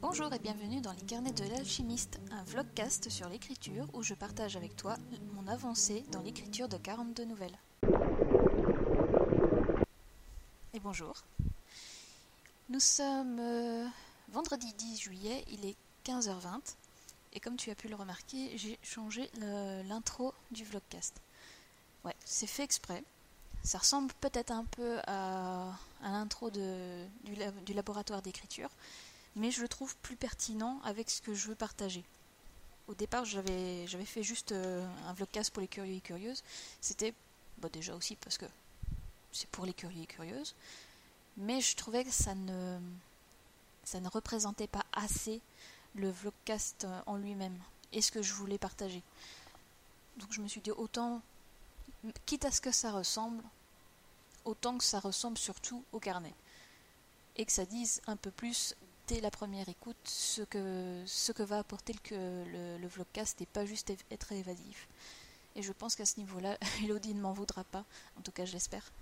Bonjour et bienvenue dans les carnets de l'alchimiste, un vlogcast sur l'écriture où je partage avec toi mon avancée dans l'écriture de 42 nouvelles. Et bonjour. Nous sommes euh, vendredi 10 juillet, il est 15h20 et comme tu as pu le remarquer, j'ai changé l'intro du vlogcast. Ouais, c'est fait exprès. Ça ressemble peut-être un peu à, l'intro du, du laboratoire d'écriture, mais je le trouve plus pertinent avec ce que je veux partager. Au départ, j'avais fait juste euh, un vlogcast pour les curieux et curieuses. C'était bah, déjà aussi parce que c'est pour les curieux et curieuses, mais je trouvais que ne, ça ne représentait pas assez le vlogcast en lui-même et ce que je voulais partager. Donc je me suis dit autant, quitte à ce que ça ressemble, autant que ça ressemble surtout au carnet. Et que ça dise un peu plus la première écoute ce que, ce que va apporter le, le, vlogcast et pas juste être évasif. Et je pense qu'à ce niveau-là, Elodie ne m'en voudra pas, en tout cas je l'espère.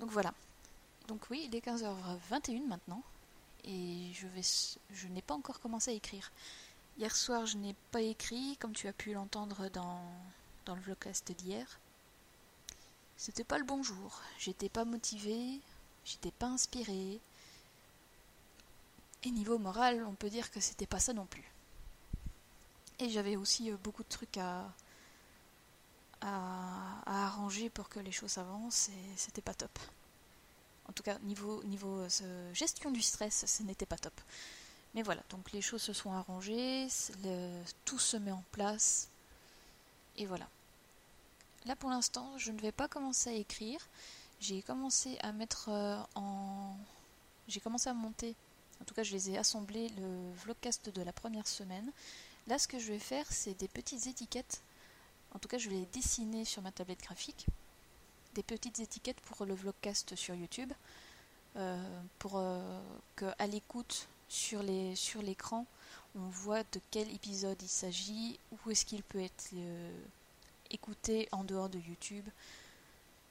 Donc voilà. Donc oui, il est 15h21 maintenant, et je, vais, je n'ai pas encore commencé à écrire. Hier soir, je n'ai pas écrit, comme tu as pu l'entendre dans, dans le vlogcast d'hier. C'était pas le bon jour. J'étais pas motivée, j'étais pas inspirée, et niveau moral, on peut dire que c'était pas ça non plus. Et j'avais aussi euh, beaucoup de trucs à, arranger pour que les choses avancent et c'était pas top. En tout cas, niveau, niveau euh, gestion du stress, ce n'était pas top. Mais voilà, donc les choses se sont arrangées, tout se met en place. Et voilà. Là pour l'instant, je ne vais pas commencer à écrire. J'ai commencé à mettre euh, en. J'ai commencé à monter en tout cas, je les ai assemblés le vlogcast de la première semaine. Là, ce que je vais faire, c'est des petites étiquettes. En tout cas, je vais les dessiner sur ma tablette graphique. Des petites étiquettes pour le vlogcast sur YouTube. Euh, pour euh, qu'à l'écoute sur l'écran, on voit de quel épisode il s'agit, où est-ce qu'il peut être euh, écouté en dehors de YouTube.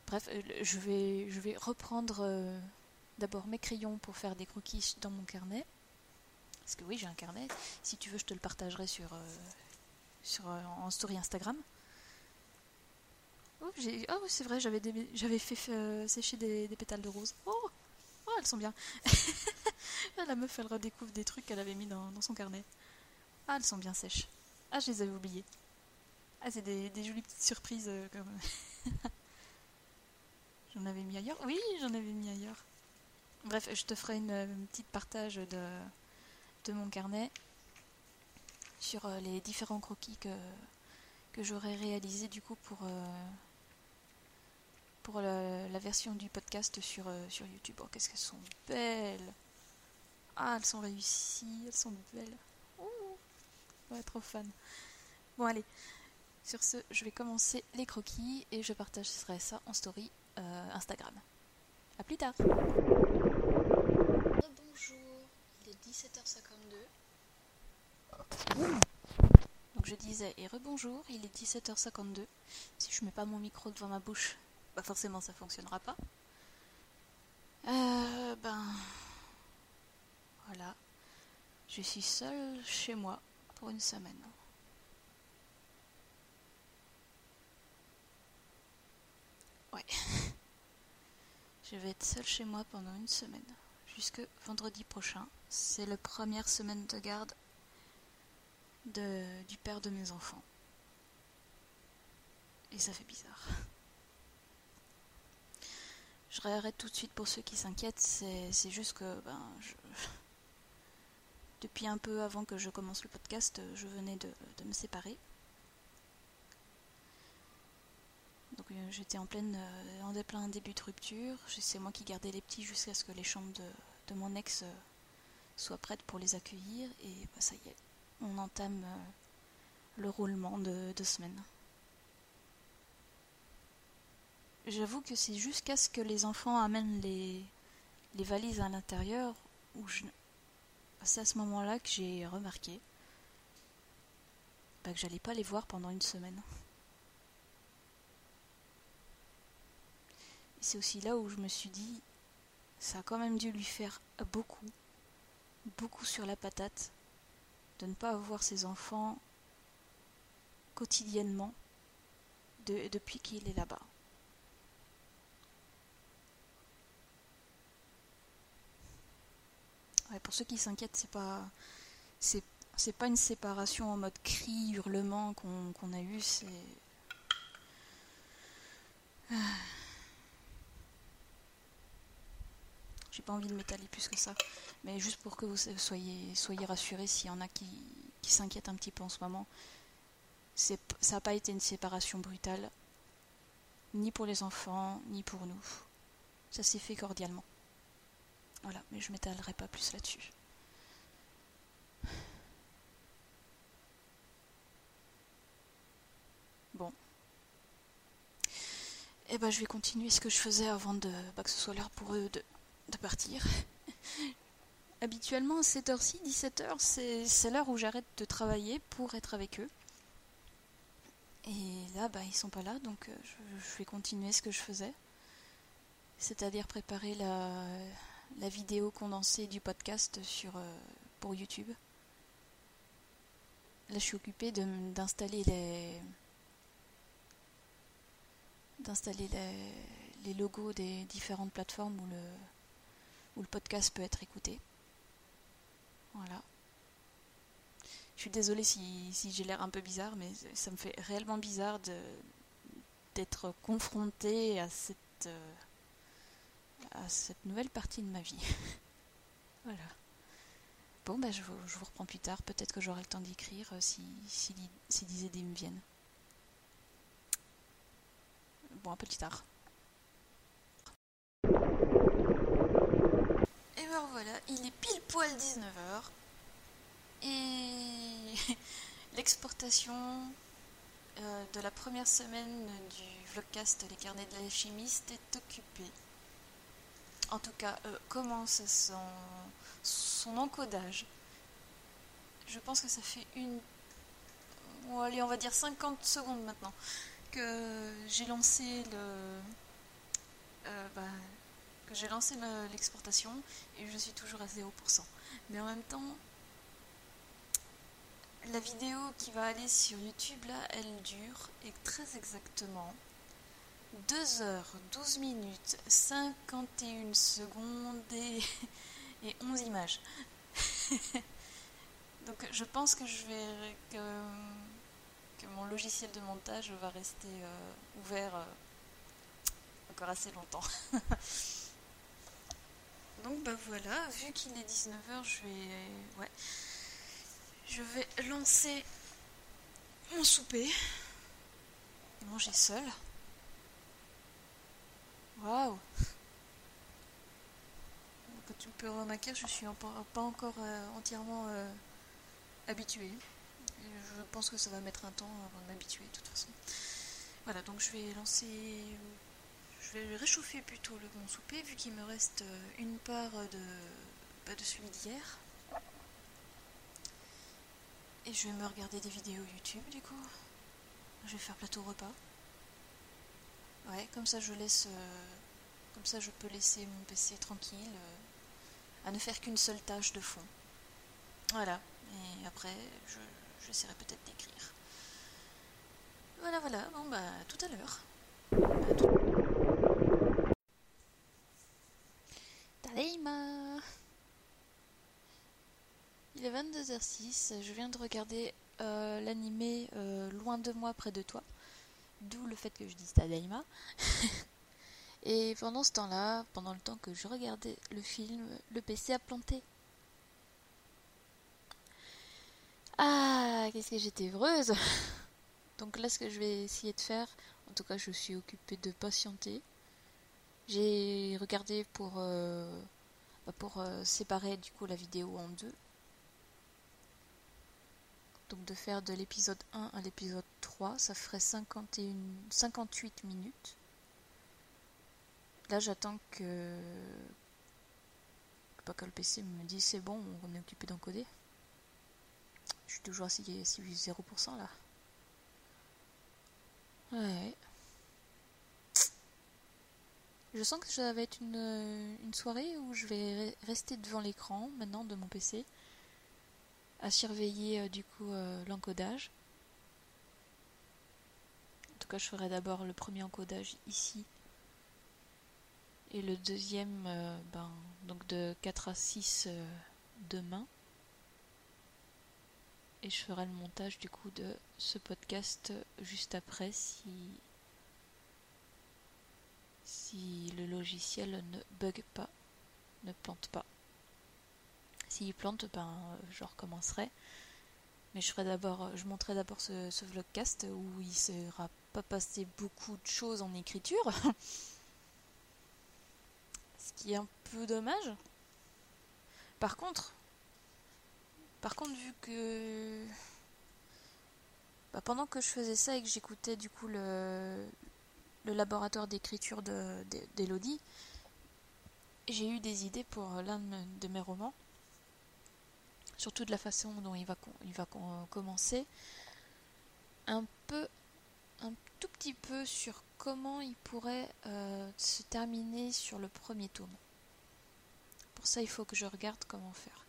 Bref, je vais reprendre d'abord mes crayons pour faire des croquis dans mon carnet. Parce que oui, j'ai un carnet. Si tu veux, je te le partagerai sur, euh, sur euh, en story Instagram. Oh, oh c'est vrai, j'avais, j'avais fait euh, sécher des, pétales de rose. Oh, oh elles sont bien. La meuf, elle redécouvre des trucs qu'elle avait mis dans, son carnet. Ah, elles sont bien sèches. Ah, je les avais oubliées. Ah, c'est des, jolies petites surprises. comme... j'en avais mis ailleurs. Oui, j'en avais mis ailleurs. Bref, je te ferai une, petite partage de, mon carnet sur euh, les différents croquis que, que j'aurais réalisés du coup pour, euh, la, version du podcast sur, euh, YouTube. Oh, qu'est-ce qu'elles sont belles Ah, elles sont réussies, elles sont belles. Ouais, trop fan. Bon, allez. Sur ce, je vais commencer les croquis et je partagerai ça en story Instagram. A plus tard. Bonjour, il est 17h52. Et rebonjour, il est 17h52. Si je mets pas mon micro devant ma bouche, bah forcément ça fonctionnera pas. Euh, ben voilà. Je suis seule chez moi pour une semaine. Ouais. Je vais être seule chez moi pendant une semaine, jusque vendredi prochain. C'est la première semaine de garde du père de mes enfants. Et ça fait bizarre. Je réarrête tout de suite pour ceux qui s'inquiètent, c'est juste que ben, depuis un peu avant que je commence le podcast, je venais de me séparer. Donc euh, j'étais en euh, en plein début de rupture. C'est moi qui gardais les petits jusqu'à ce que les chambres de, mon ex euh, soient prêtes pour les accueillir. Et bah, ça y est, on entame le roulement de deux semaines. J'avoue que c'est jusqu'à ce que les enfants amènent les, valises à l'intérieur où. C'est à ce moment-là que j'ai remarqué bah, que j'allais pas les voir pendant une semaine. c'est aussi là où je me suis dit, ça a quand même dû lui faire beaucoup beaucoup sur la patate de ne pas avoir ses enfants quotidiennement depuis qu'il est là-bas. pour ceux qui s'inquiètent, c'est pas c'est pas une séparation en mode cri, hurlement qu'on a eu, c'est ah. J'ai pas envie de m'étaler plus que ça, mais juste pour que vous soyez, soyez rassurés s'il y en a qui, qui s'inquiètent un petit peu en ce moment. Ça n'a pas été une séparation brutale, ni pour les enfants, ni pour nous. Ça s'est fait cordialement. Voilà, mais je m'étalerai pas plus là-dessus. Bon. Eh ben, je vais continuer ce que je faisais avant de, bah, que ce soit l'heure pour eux de, de partir. Habituellement, à cette heure-ci, 17h, c'est l'heure où j'arrête de travailler pour être avec eux. Et là, bah, ils sont pas là, donc euh, je, vais continuer ce que je faisais. C'est-à-dire préparer la, la, vidéo condensée du podcast sur, euh, pour YouTube. Là, je suis occupée d'installer les d'installer les, les, logos des différentes plateformes où le, où le podcast peut être écouté. Voilà. Je suis désolée si, j'ai l'air un peu bizarre, mais ça me fait réellement bizarre d'être confrontée à cette, euh, à cette nouvelle partie de ma vie. voilà. Bon, je, vous, je vous reprends plus tard. Peut-être que j'aurai le temps d'écrire euh, si, si, si des idées me viennent. Bon, un peu plus tard. Voilà, il est pile poil 19h. Et l'exportation euh, de la première semaine du vlogcast Les carnets de l'alchimiste est occupée. En tout cas, euh, commence son, son encodage. Je pense que ça fait une. Bon, allez, on va dire 50 secondes maintenant que j'ai lancé le. J'ai lancé l'exportation et je suis toujours à 0%. Mais en même temps, la vidéo qui va aller sur YouTube, là, elle dure et très exactement 2 h 12 minutes, 51 secondes et, et 11 images. Donc je pense que je vais que, que, mon logiciel de montage va rester euh, ouvert euh, encore assez longtemps. Donc bah voilà, vu qu'il est 19h, je vais ouais, je vais lancer mon souper et manger seul. Waouh Quand tu peux remarquer, je suis pas encore euh, entièrement euh, habituée. je pense que ça va mettre un temps avant de m'habituer de toute façon. Voilà, donc je vais lancer je vais réchauffer plutôt le bon souper vu qu'il me reste euh, une part de, bah, de celui d'hier. Et je vais me regarder des vidéos YouTube du coup. Je vais faire plateau repas. Ouais, comme ça je laisse. Euh, comme ça je peux laisser mon PC tranquille. Euh, à ne faire qu'une seule tâche de fond. Voilà. Et après, j'essaierai peut-être d'écrire. Voilà, voilà. Bon bah, tout à l'heure. Il est 22h06, je viens de regarder euh, l'animé euh, Loin de moi, près de toi. D'où le fait que je dise Tadaima. Et pendant ce temps-là, pendant le temps que je regardais le film, le PC a planté. Ah, qu'est-ce que j'étais heureuse Donc là, ce que je vais essayer de faire, en tout cas, je suis occupée de patienter. J'ai regardé pour, euh, bah, pour séparer du coup la vidéo en deux donc de faire de l'épisode 1 à l'épisode 3, ça ferait 51, 58 minutes. Là j'attends que... Pas que le PC me dise c'est bon, on est occupé d'encoder. Je suis toujours à 0% là. Ouais. Je sens que ça va être une, une soirée où je vais rester devant l'écran maintenant de mon PC à surveiller euh, du coup euh, l'encodage. En tout cas, je ferai d'abord le premier encodage ici et le deuxième euh, ben, donc de 4 à 6 demain. Et je ferai le montage du coup de ce podcast juste après si si le logiciel ne bug pas, ne plante pas. S'il plante, ben, je recommencerai. Mais je ferai d'abord, je montrerai d'abord ce, vlogcast où il ne sera pas passé beaucoup de choses en écriture. Ce qui est un peu dommage. Par contre, par contre, vu que bah, pendant que je faisais ça et que j'écoutais du coup le, le laboratoire d'écriture d'Elodie, j'ai eu des idées pour l'un de mes romans, surtout de la façon dont il va, commencer, un peu, un tout petit peu sur comment il pourrait euh, se terminer sur le premier tome. Pour ça, il faut que je regarde comment faire.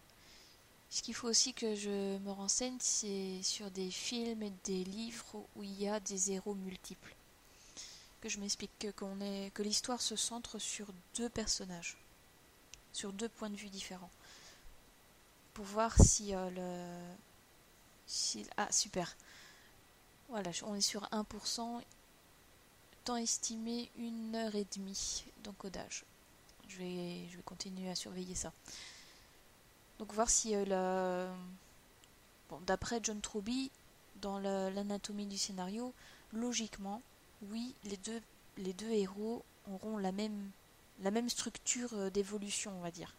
Ce qu'il faut aussi que je me renseigne, c'est sur des films et des livres où il y a des héros multiples que je m'explique que, que l'histoire se centre sur deux personnages, sur deux points de vue différents, pour voir si euh, le, si, ah super, voilà, on est sur 1%, temps estimé une heure et demie d'encodage. Je vais, je vais continuer à surveiller ça. Donc voir si euh, bon, d'après John Truby, dans l'anatomie du scénario, logiquement, oui, les deux, les deux héros auront la même, la même structure euh, d'évolution, on va dire.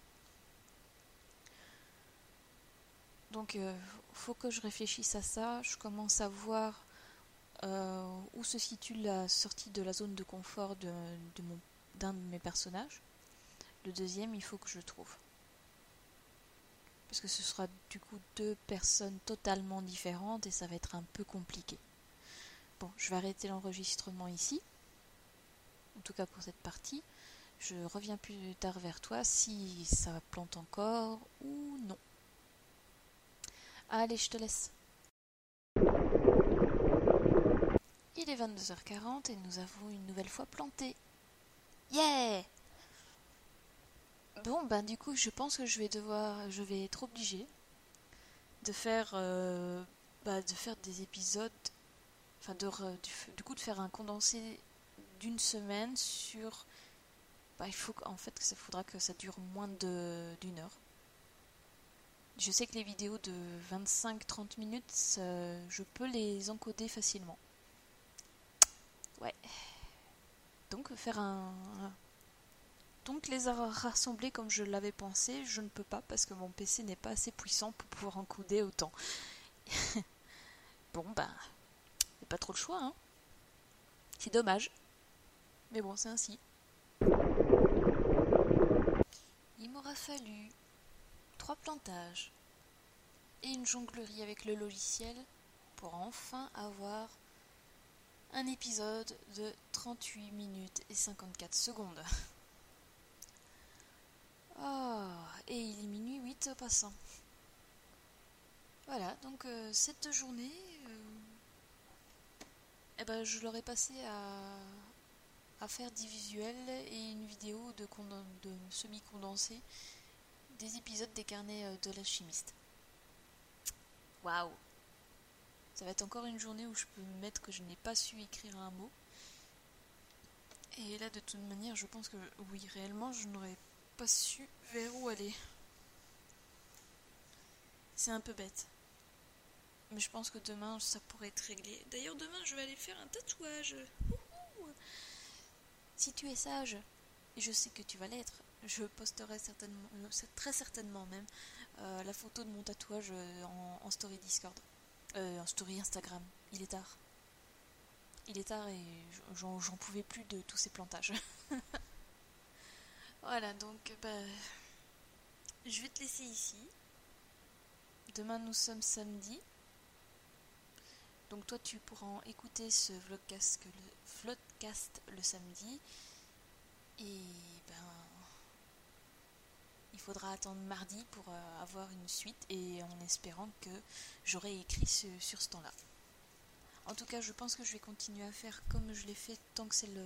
Donc, il euh, faut que je réfléchisse à ça. Je commence à voir euh, où se situe la sortie de la zone de confort de, d'un de mes personnages. Le deuxième, il faut que je trouve. Parce que ce sera du coup deux personnes totalement différentes et ça va être un peu compliqué. Bon, je vais arrêter l'enregistrement ici. En tout cas pour cette partie. Je reviens plus tard vers toi si ça plante encore ou non. Allez, je te laisse. Il est 22h40 et nous avons une nouvelle fois planté. Yeah Bon, ben du coup, je pense que je vais devoir, je vais être obligée de faire, euh, bah, de faire des épisodes enfin de, du, coup de faire un condensé d'une semaine sur bah, il faut en fait ça faudra que ça dure moins d'une heure je sais que les vidéos de 25-30 minutes je peux les encoder facilement ouais donc faire un, donc les rassembler comme je l'avais pensé je ne peux pas parce que mon PC n'est pas assez puissant pour pouvoir encoder autant bon bah pas trop le choix, hein. C'est dommage. Mais bon, c'est ainsi. Il m'aura fallu trois plantages et une jonglerie avec le logiciel pour enfin avoir un épisode de 38 minutes et 54 secondes. Oh, et il est minuit 8 passant. Voilà, donc euh, cette journée, eh ben, je l'aurais passé à, faire des visuels et une vidéo de, de semi-condensé des épisodes des carnets euh, de l'alchimiste. Waouh Ça va être encore une journée où je peux me mettre que je n'ai pas su écrire un mot. Et là, de toute manière, je pense que oui, réellement, je n'aurais pas su vers où aller. C'est un peu bête. Mais je pense que demain, ça pourrait être réglé. D'ailleurs, demain, je vais aller faire un tatouage. Si tu es sage, et je sais que tu vas l'être, je posterai certainement, euh, très certainement même, euh, la photo de mon tatouage euh, en, story Discord. en story Instagram. Il est tard. Il est tard et j'en pouvais plus de tous ces plantages. voilà, donc, bah, je vais te laisser ici. Demain, nous sommes samedi. Donc toi tu pourras écouter ce vlogcast le, le samedi. Et ben, il faudra attendre mardi pour euh, avoir une suite et en espérant que j'aurai écrit sur ce temps-là. En tout cas, je pense que je vais continuer à faire comme je l'ai fait tant que c'est le.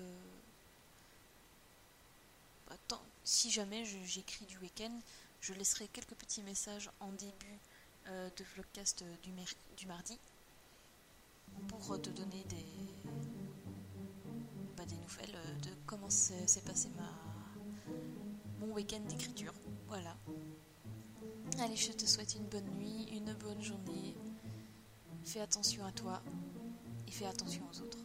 Bah, si jamais j'écris du week-end, je laisserai quelques petits messages en début euh, de vlogcast du, du mardi pour te donner des, bah, des nouvelles euh, de comment s'est passé mon week-end d'écriture. Voilà. Allez, je te souhaite une bonne nuit, une bonne journée. Fais attention à toi et fais attention aux autres.